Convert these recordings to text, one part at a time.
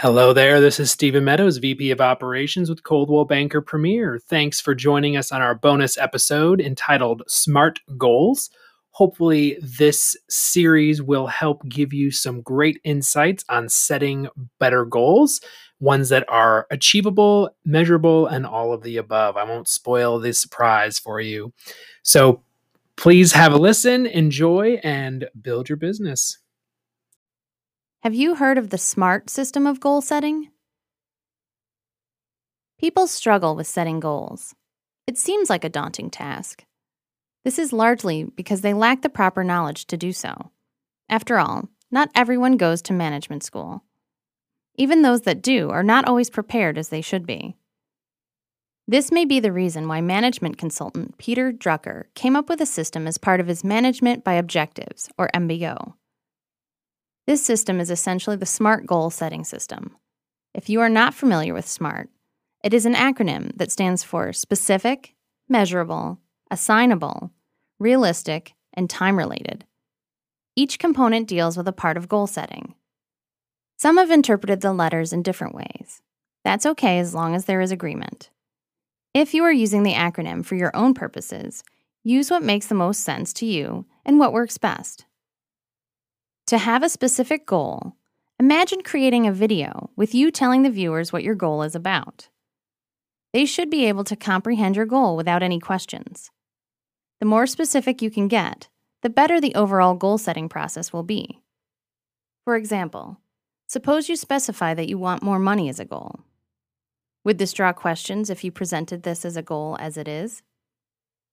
Hello there. This is Stephen Meadows, VP of Operations with Coldwell Banker Premier. Thanks for joining us on our bonus episode entitled Smart Goals. Hopefully, this series will help give you some great insights on setting better goals, ones that are achievable, measurable, and all of the above. I won't spoil the surprise for you. So, please have a listen, enjoy, and build your business. Have you heard of the SMART system of goal setting? People struggle with setting goals. It seems like a daunting task. This is largely because they lack the proper knowledge to do so. After all, not everyone goes to management school. Even those that do are not always prepared as they should be. This may be the reason why management consultant Peter Drucker came up with a system as part of his Management by Objectives, or MBO. This system is essentially the SMART goal setting system. If you are not familiar with SMART, it is an acronym that stands for specific, measurable, assignable, realistic, and time related. Each component deals with a part of goal setting. Some have interpreted the letters in different ways. That's okay as long as there is agreement. If you are using the acronym for your own purposes, use what makes the most sense to you and what works best. To have a specific goal, imagine creating a video with you telling the viewers what your goal is about. They should be able to comprehend your goal without any questions. The more specific you can get, the better the overall goal setting process will be. For example, suppose you specify that you want more money as a goal. Would this draw questions if you presented this as a goal as it is?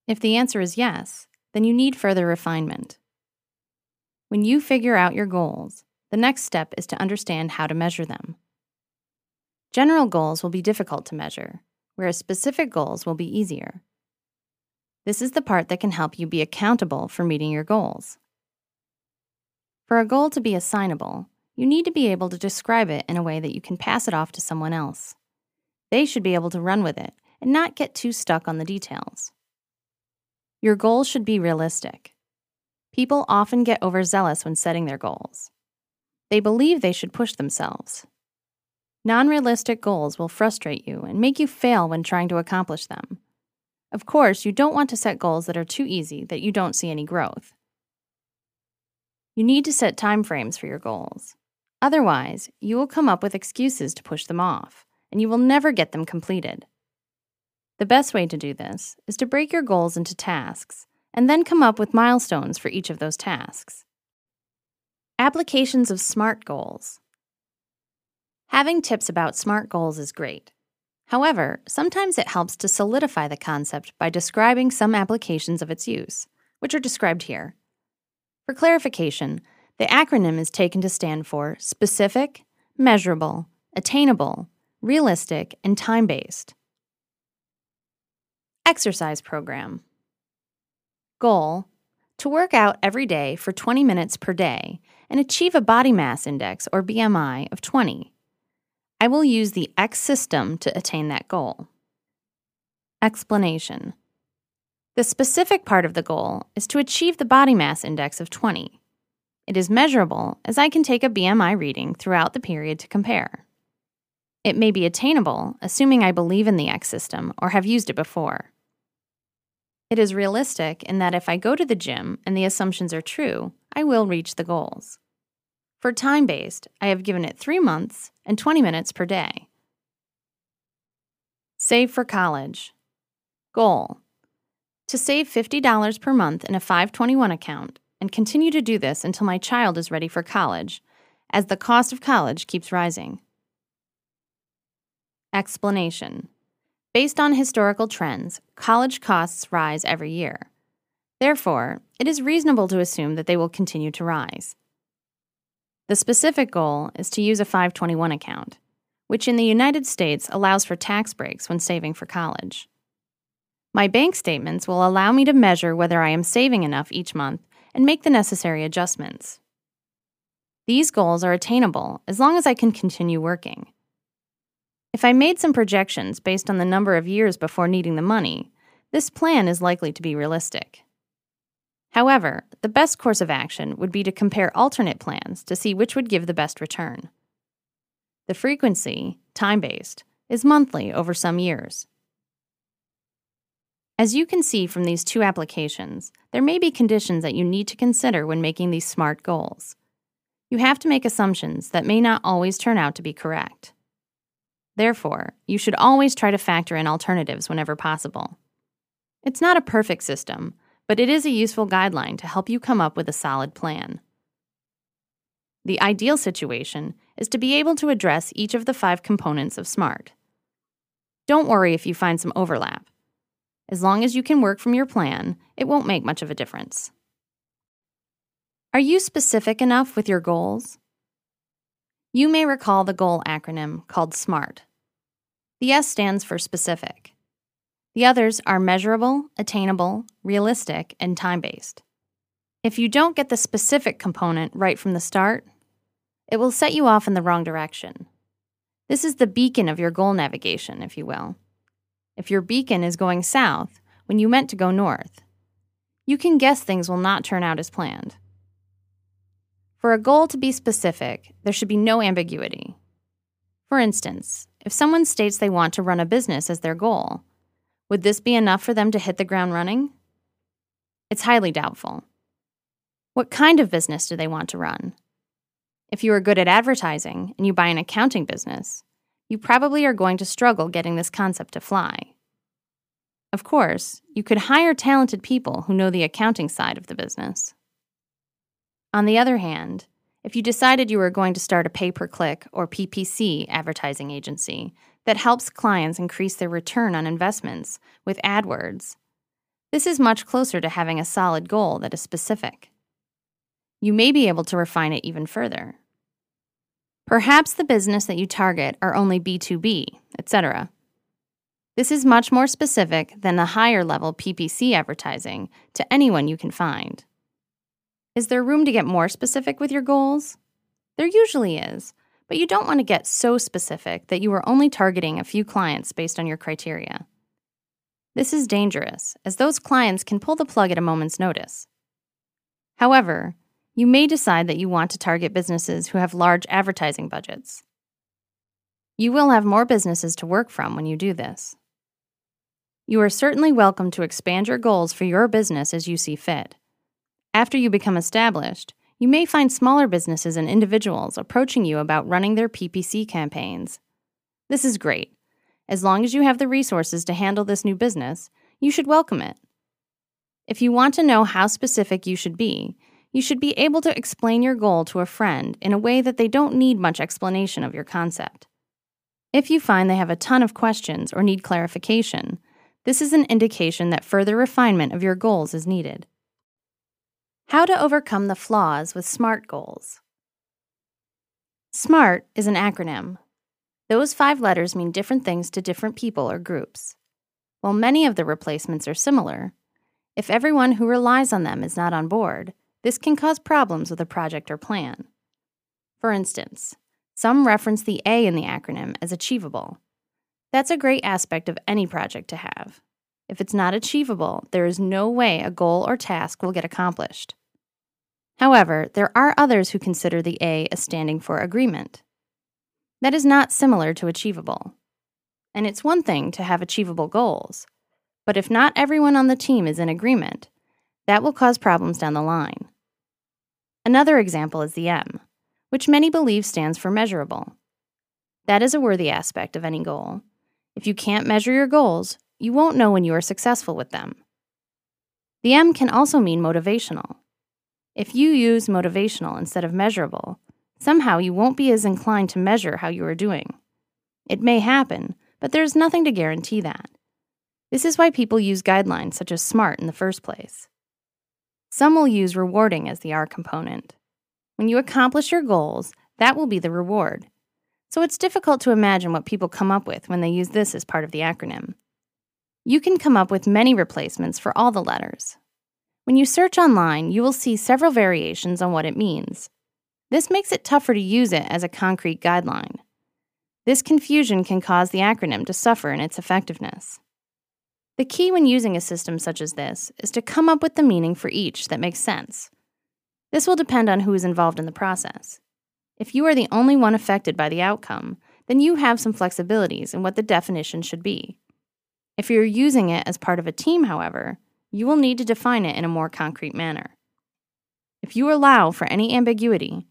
If the answer is yes, then you need further refinement. When you figure out your goals, the next step is to understand how to measure them. General goals will be difficult to measure, whereas specific goals will be easier. This is the part that can help you be accountable for meeting your goals. For a goal to be assignable, you need to be able to describe it in a way that you can pass it off to someone else. They should be able to run with it and not get too stuck on the details. Your goals should be realistic. People often get overzealous when setting their goals. They believe they should push themselves. Non realistic goals will frustrate you and make you fail when trying to accomplish them. Of course, you don't want to set goals that are too easy that you don't see any growth. You need to set timeframes for your goals. Otherwise, you will come up with excuses to push them off, and you will never get them completed. The best way to do this is to break your goals into tasks and then come up with milestones for each of those tasks. Applications of SMART goals. Having tips about SMART goals is great. However, sometimes it helps to solidify the concept by describing some applications of its use, which are described here. For clarification, the acronym is taken to stand for specific, measurable, attainable, realistic, and time based. Exercise program. Goal to work out every day for 20 minutes per day and achieve a body mass index or BMI of 20. I will use the X system to attain that goal. Explanation The specific part of the goal is to achieve the body mass index of 20. It is measurable as I can take a BMI reading throughout the period to compare. It may be attainable, assuming I believe in the X system or have used it before. It is realistic in that if I go to the gym and the assumptions are true, I will reach the goals. For time based, I have given it three months and 20 minutes per day. Save for college. Goal To save $50 per month in a 521 account and continue to do this until my child is ready for college, as the cost of college keeps rising. Explanation Based on historical trends, college costs rise every year. Therefore, it is reasonable to assume that they will continue to rise. The specific goal is to use a 521 account, which in the United States allows for tax breaks when saving for college. My bank statements will allow me to measure whether I am saving enough each month and make the necessary adjustments. These goals are attainable as long as I can continue working. If I made some projections based on the number of years before needing the money, this plan is likely to be realistic. However, the best course of action would be to compare alternate plans to see which would give the best return. The frequency, time based, is monthly over some years. As you can see from these two applications, there may be conditions that you need to consider when making these SMART goals. You have to make assumptions that may not always turn out to be correct. Therefore, you should always try to factor in alternatives whenever possible. It's not a perfect system, but it is a useful guideline to help you come up with a solid plan. The ideal situation is to be able to address each of the five components of SMART. Don't worry if you find some overlap. As long as you can work from your plan, it won't make much of a difference. Are you specific enough with your goals? You may recall the goal acronym called SMART. The S stands for specific. The others are measurable, attainable, realistic, and time based. If you don't get the specific component right from the start, it will set you off in the wrong direction. This is the beacon of your goal navigation, if you will. If your beacon is going south when you meant to go north, you can guess things will not turn out as planned. For a goal to be specific, there should be no ambiguity. For instance, if someone states they want to run a business as their goal, would this be enough for them to hit the ground running? It's highly doubtful. What kind of business do they want to run? If you are good at advertising and you buy an accounting business, you probably are going to struggle getting this concept to fly. Of course, you could hire talented people who know the accounting side of the business. On the other hand, if you decided you were going to start a pay per click or PPC advertising agency that helps clients increase their return on investments with AdWords, this is much closer to having a solid goal that is specific you may be able to refine it even further. Perhaps the business that you target are only B2B, etc. This is much more specific than the higher level PPC advertising to anyone you can find. Is there room to get more specific with your goals? There usually is, but you don't want to get so specific that you are only targeting a few clients based on your criteria. This is dangerous, as those clients can pull the plug at a moment's notice. However, you may decide that you want to target businesses who have large advertising budgets. You will have more businesses to work from when you do this. You are certainly welcome to expand your goals for your business as you see fit. After you become established, you may find smaller businesses and individuals approaching you about running their PPC campaigns. This is great. As long as you have the resources to handle this new business, you should welcome it. If you want to know how specific you should be, you should be able to explain your goal to a friend in a way that they don't need much explanation of your concept. If you find they have a ton of questions or need clarification, this is an indication that further refinement of your goals is needed. How to overcome the flaws with SMART goals. SMART is an acronym. Those five letters mean different things to different people or groups. While many of the replacements are similar, if everyone who relies on them is not on board, this can cause problems with a project or plan. For instance, some reference the A in the acronym as achievable. That's a great aspect of any project to have. If it's not achievable, there is no way a goal or task will get accomplished. However, there are others who consider the A as standing for agreement. That is not similar to achievable. And it's one thing to have achievable goals, but if not everyone on the team is in agreement, that will cause problems down the line. Another example is the M, which many believe stands for measurable. That is a worthy aspect of any goal. If you can't measure your goals, you won't know when you are successful with them. The M can also mean motivational. If you use motivational instead of measurable, somehow you won't be as inclined to measure how you are doing. It may happen, but there is nothing to guarantee that. This is why people use guidelines such as SMART in the first place. Some will use rewarding as the R component. When you accomplish your goals, that will be the reward. So it's difficult to imagine what people come up with when they use this as part of the acronym. You can come up with many replacements for all the letters. When you search online, you will see several variations on what it means. This makes it tougher to use it as a concrete guideline. This confusion can cause the acronym to suffer in its effectiveness. The key when using a system such as this is to come up with the meaning for each that makes sense. This will depend on who is involved in the process. If you are the only one affected by the outcome, then you have some flexibilities in what the definition should be. If you're using it as part of a team, however, you will need to define it in a more concrete manner. If you allow for any ambiguity,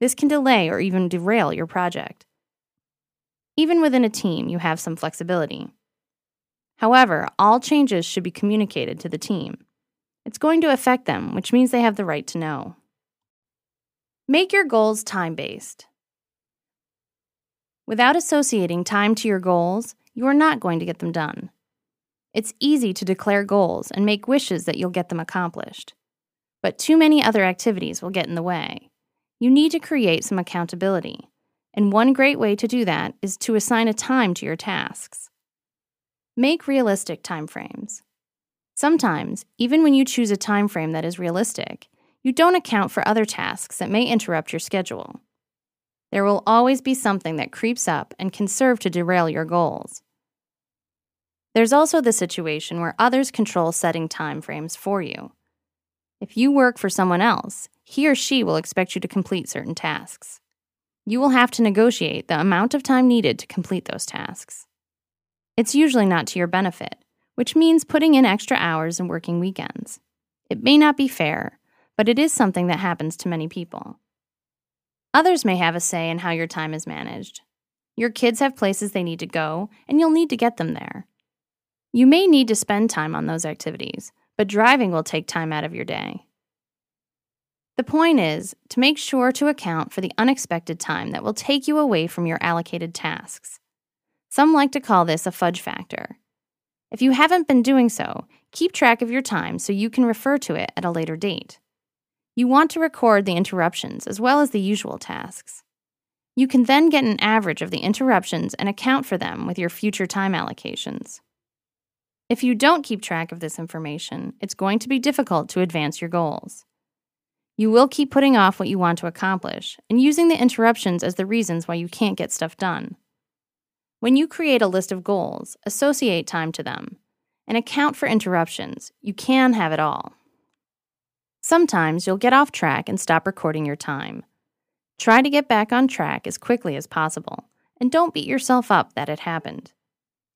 this can delay or even derail your project. Even within a team, you have some flexibility. However, all changes should be communicated to the team. It's going to affect them, which means they have the right to know. Make your goals time based. Without associating time to your goals, you are not going to get them done. It's easy to declare goals and make wishes that you'll get them accomplished. But too many other activities will get in the way. You need to create some accountability. And one great way to do that is to assign a time to your tasks. Make realistic timeframes. Sometimes, even when you choose a time frame that is realistic, you don't account for other tasks that may interrupt your schedule. There will always be something that creeps up and can serve to derail your goals. There's also the situation where others control setting time frames for you. If you work for someone else, he or she will expect you to complete certain tasks. You will have to negotiate the amount of time needed to complete those tasks. It's usually not to your benefit, which means putting in extra hours and working weekends. It may not be fair, but it is something that happens to many people. Others may have a say in how your time is managed. Your kids have places they need to go, and you'll need to get them there. You may need to spend time on those activities, but driving will take time out of your day. The point is to make sure to account for the unexpected time that will take you away from your allocated tasks. Some like to call this a fudge factor. If you haven't been doing so, keep track of your time so you can refer to it at a later date. You want to record the interruptions as well as the usual tasks. You can then get an average of the interruptions and account for them with your future time allocations. If you don't keep track of this information, it's going to be difficult to advance your goals. You will keep putting off what you want to accomplish and using the interruptions as the reasons why you can't get stuff done. When you create a list of goals, associate time to them and account for interruptions. You can have it all. Sometimes you'll get off track and stop recording your time. Try to get back on track as quickly as possible, and don't beat yourself up that it happened.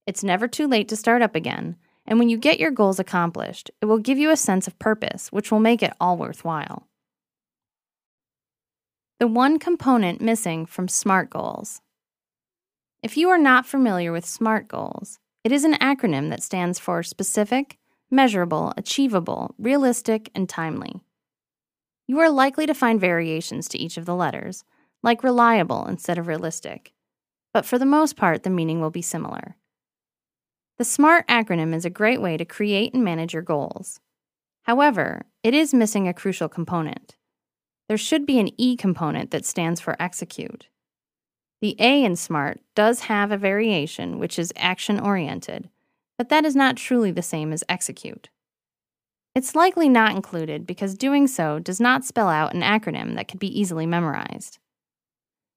It's never too late to start up again, and when you get your goals accomplished, it will give you a sense of purpose, which will make it all worthwhile. The one component missing from SMART goals. If you are not familiar with SMART goals, it is an acronym that stands for specific, measurable, achievable, realistic, and timely. You are likely to find variations to each of the letters, like reliable instead of realistic, but for the most part, the meaning will be similar. The SMART acronym is a great way to create and manage your goals. However, it is missing a crucial component. There should be an E component that stands for execute. The A in SMART does have a variation which is action oriented, but that is not truly the same as execute. It's likely not included because doing so does not spell out an acronym that could be easily memorized.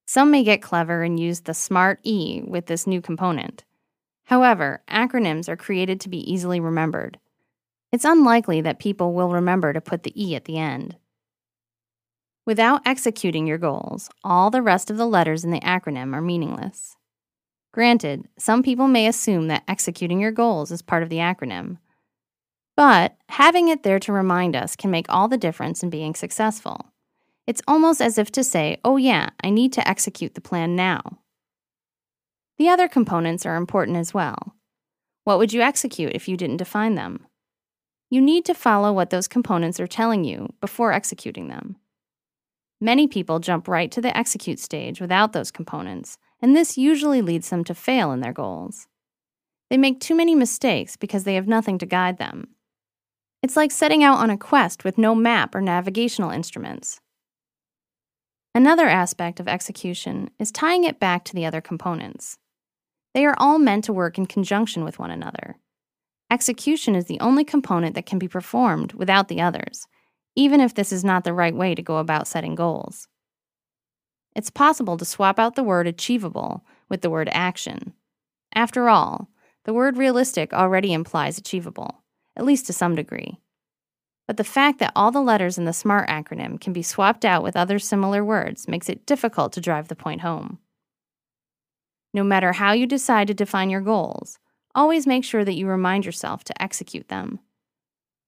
Some may get clever and use the SMART E with this new component. However, acronyms are created to be easily remembered. It's unlikely that people will remember to put the E at the end. Without executing your goals, all the rest of the letters in the acronym are meaningless. Granted, some people may assume that executing your goals is part of the acronym, but having it there to remind us can make all the difference in being successful. It's almost as if to say, oh, yeah, I need to execute the plan now. The other components are important as well. What would you execute if you didn't define them? You need to follow what those components are telling you before executing them. Many people jump right to the execute stage without those components, and this usually leads them to fail in their goals. They make too many mistakes because they have nothing to guide them. It's like setting out on a quest with no map or navigational instruments. Another aspect of execution is tying it back to the other components. They are all meant to work in conjunction with one another. Execution is the only component that can be performed without the others, even if this is not the right way to go about setting goals. It's possible to swap out the word achievable with the word action. After all, the word realistic already implies achievable, at least to some degree. But the fact that all the letters in the SMART acronym can be swapped out with other similar words makes it difficult to drive the point home. No matter how you decide to define your goals, always make sure that you remind yourself to execute them.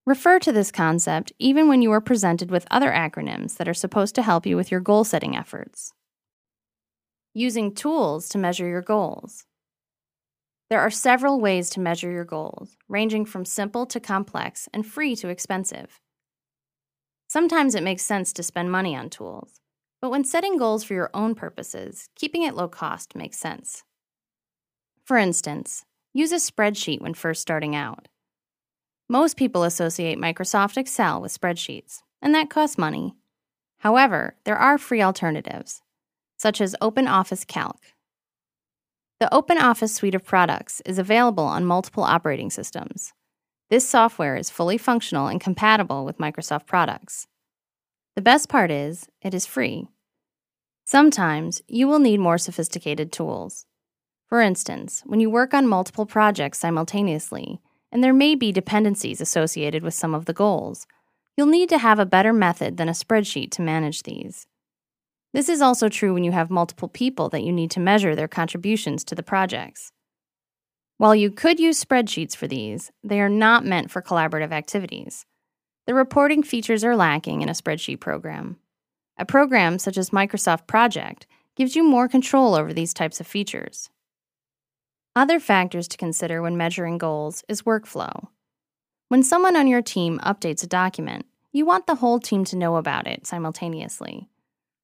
Refer to this concept even when you are presented with other acronyms that are supposed to help you with your goal setting efforts. Using tools to measure your goals. There are several ways to measure your goals, ranging from simple to complex and free to expensive. Sometimes it makes sense to spend money on tools, but when setting goals for your own purposes, keeping it low cost makes sense. For instance, use a spreadsheet when first starting out. Most people associate Microsoft Excel with spreadsheets, and that costs money. However, there are free alternatives, such as OpenOffice Calc. The OpenOffice suite of products is available on multiple operating systems. This software is fully functional and compatible with Microsoft products. The best part is, it is free. Sometimes you will need more sophisticated tools. For instance, when you work on multiple projects simultaneously, and there may be dependencies associated with some of the goals. You'll need to have a better method than a spreadsheet to manage these. This is also true when you have multiple people that you need to measure their contributions to the projects. While you could use spreadsheets for these, they are not meant for collaborative activities. The reporting features are lacking in a spreadsheet program. A program such as Microsoft Project gives you more control over these types of features. Other factors to consider when measuring goals is workflow. When someone on your team updates a document, you want the whole team to know about it simultaneously.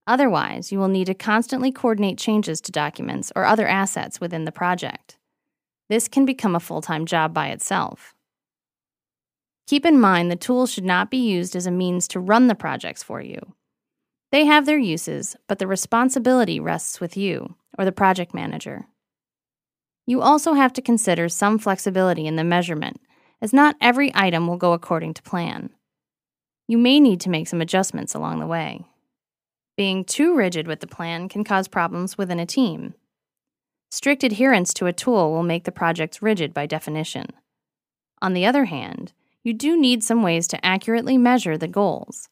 Otherwise, you will need to constantly coordinate changes to documents or other assets within the project. This can become a full time job by itself. Keep in mind the tools should not be used as a means to run the projects for you. They have their uses, but the responsibility rests with you or the project manager. You also have to consider some flexibility in the measurement, as not every item will go according to plan. You may need to make some adjustments along the way. Being too rigid with the plan can cause problems within a team. Strict adherence to a tool will make the projects rigid by definition. On the other hand, you do need some ways to accurately measure the goals.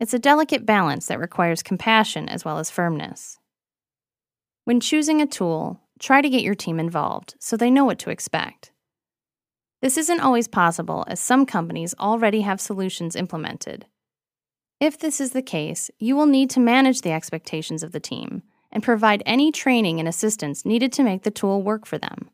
It's a delicate balance that requires compassion as well as firmness. When choosing a tool, try to get your team involved so they know what to expect. This isn't always possible as some companies already have solutions implemented. If this is the case, you will need to manage the expectations of the team and provide any training and assistance needed to make the tool work for them.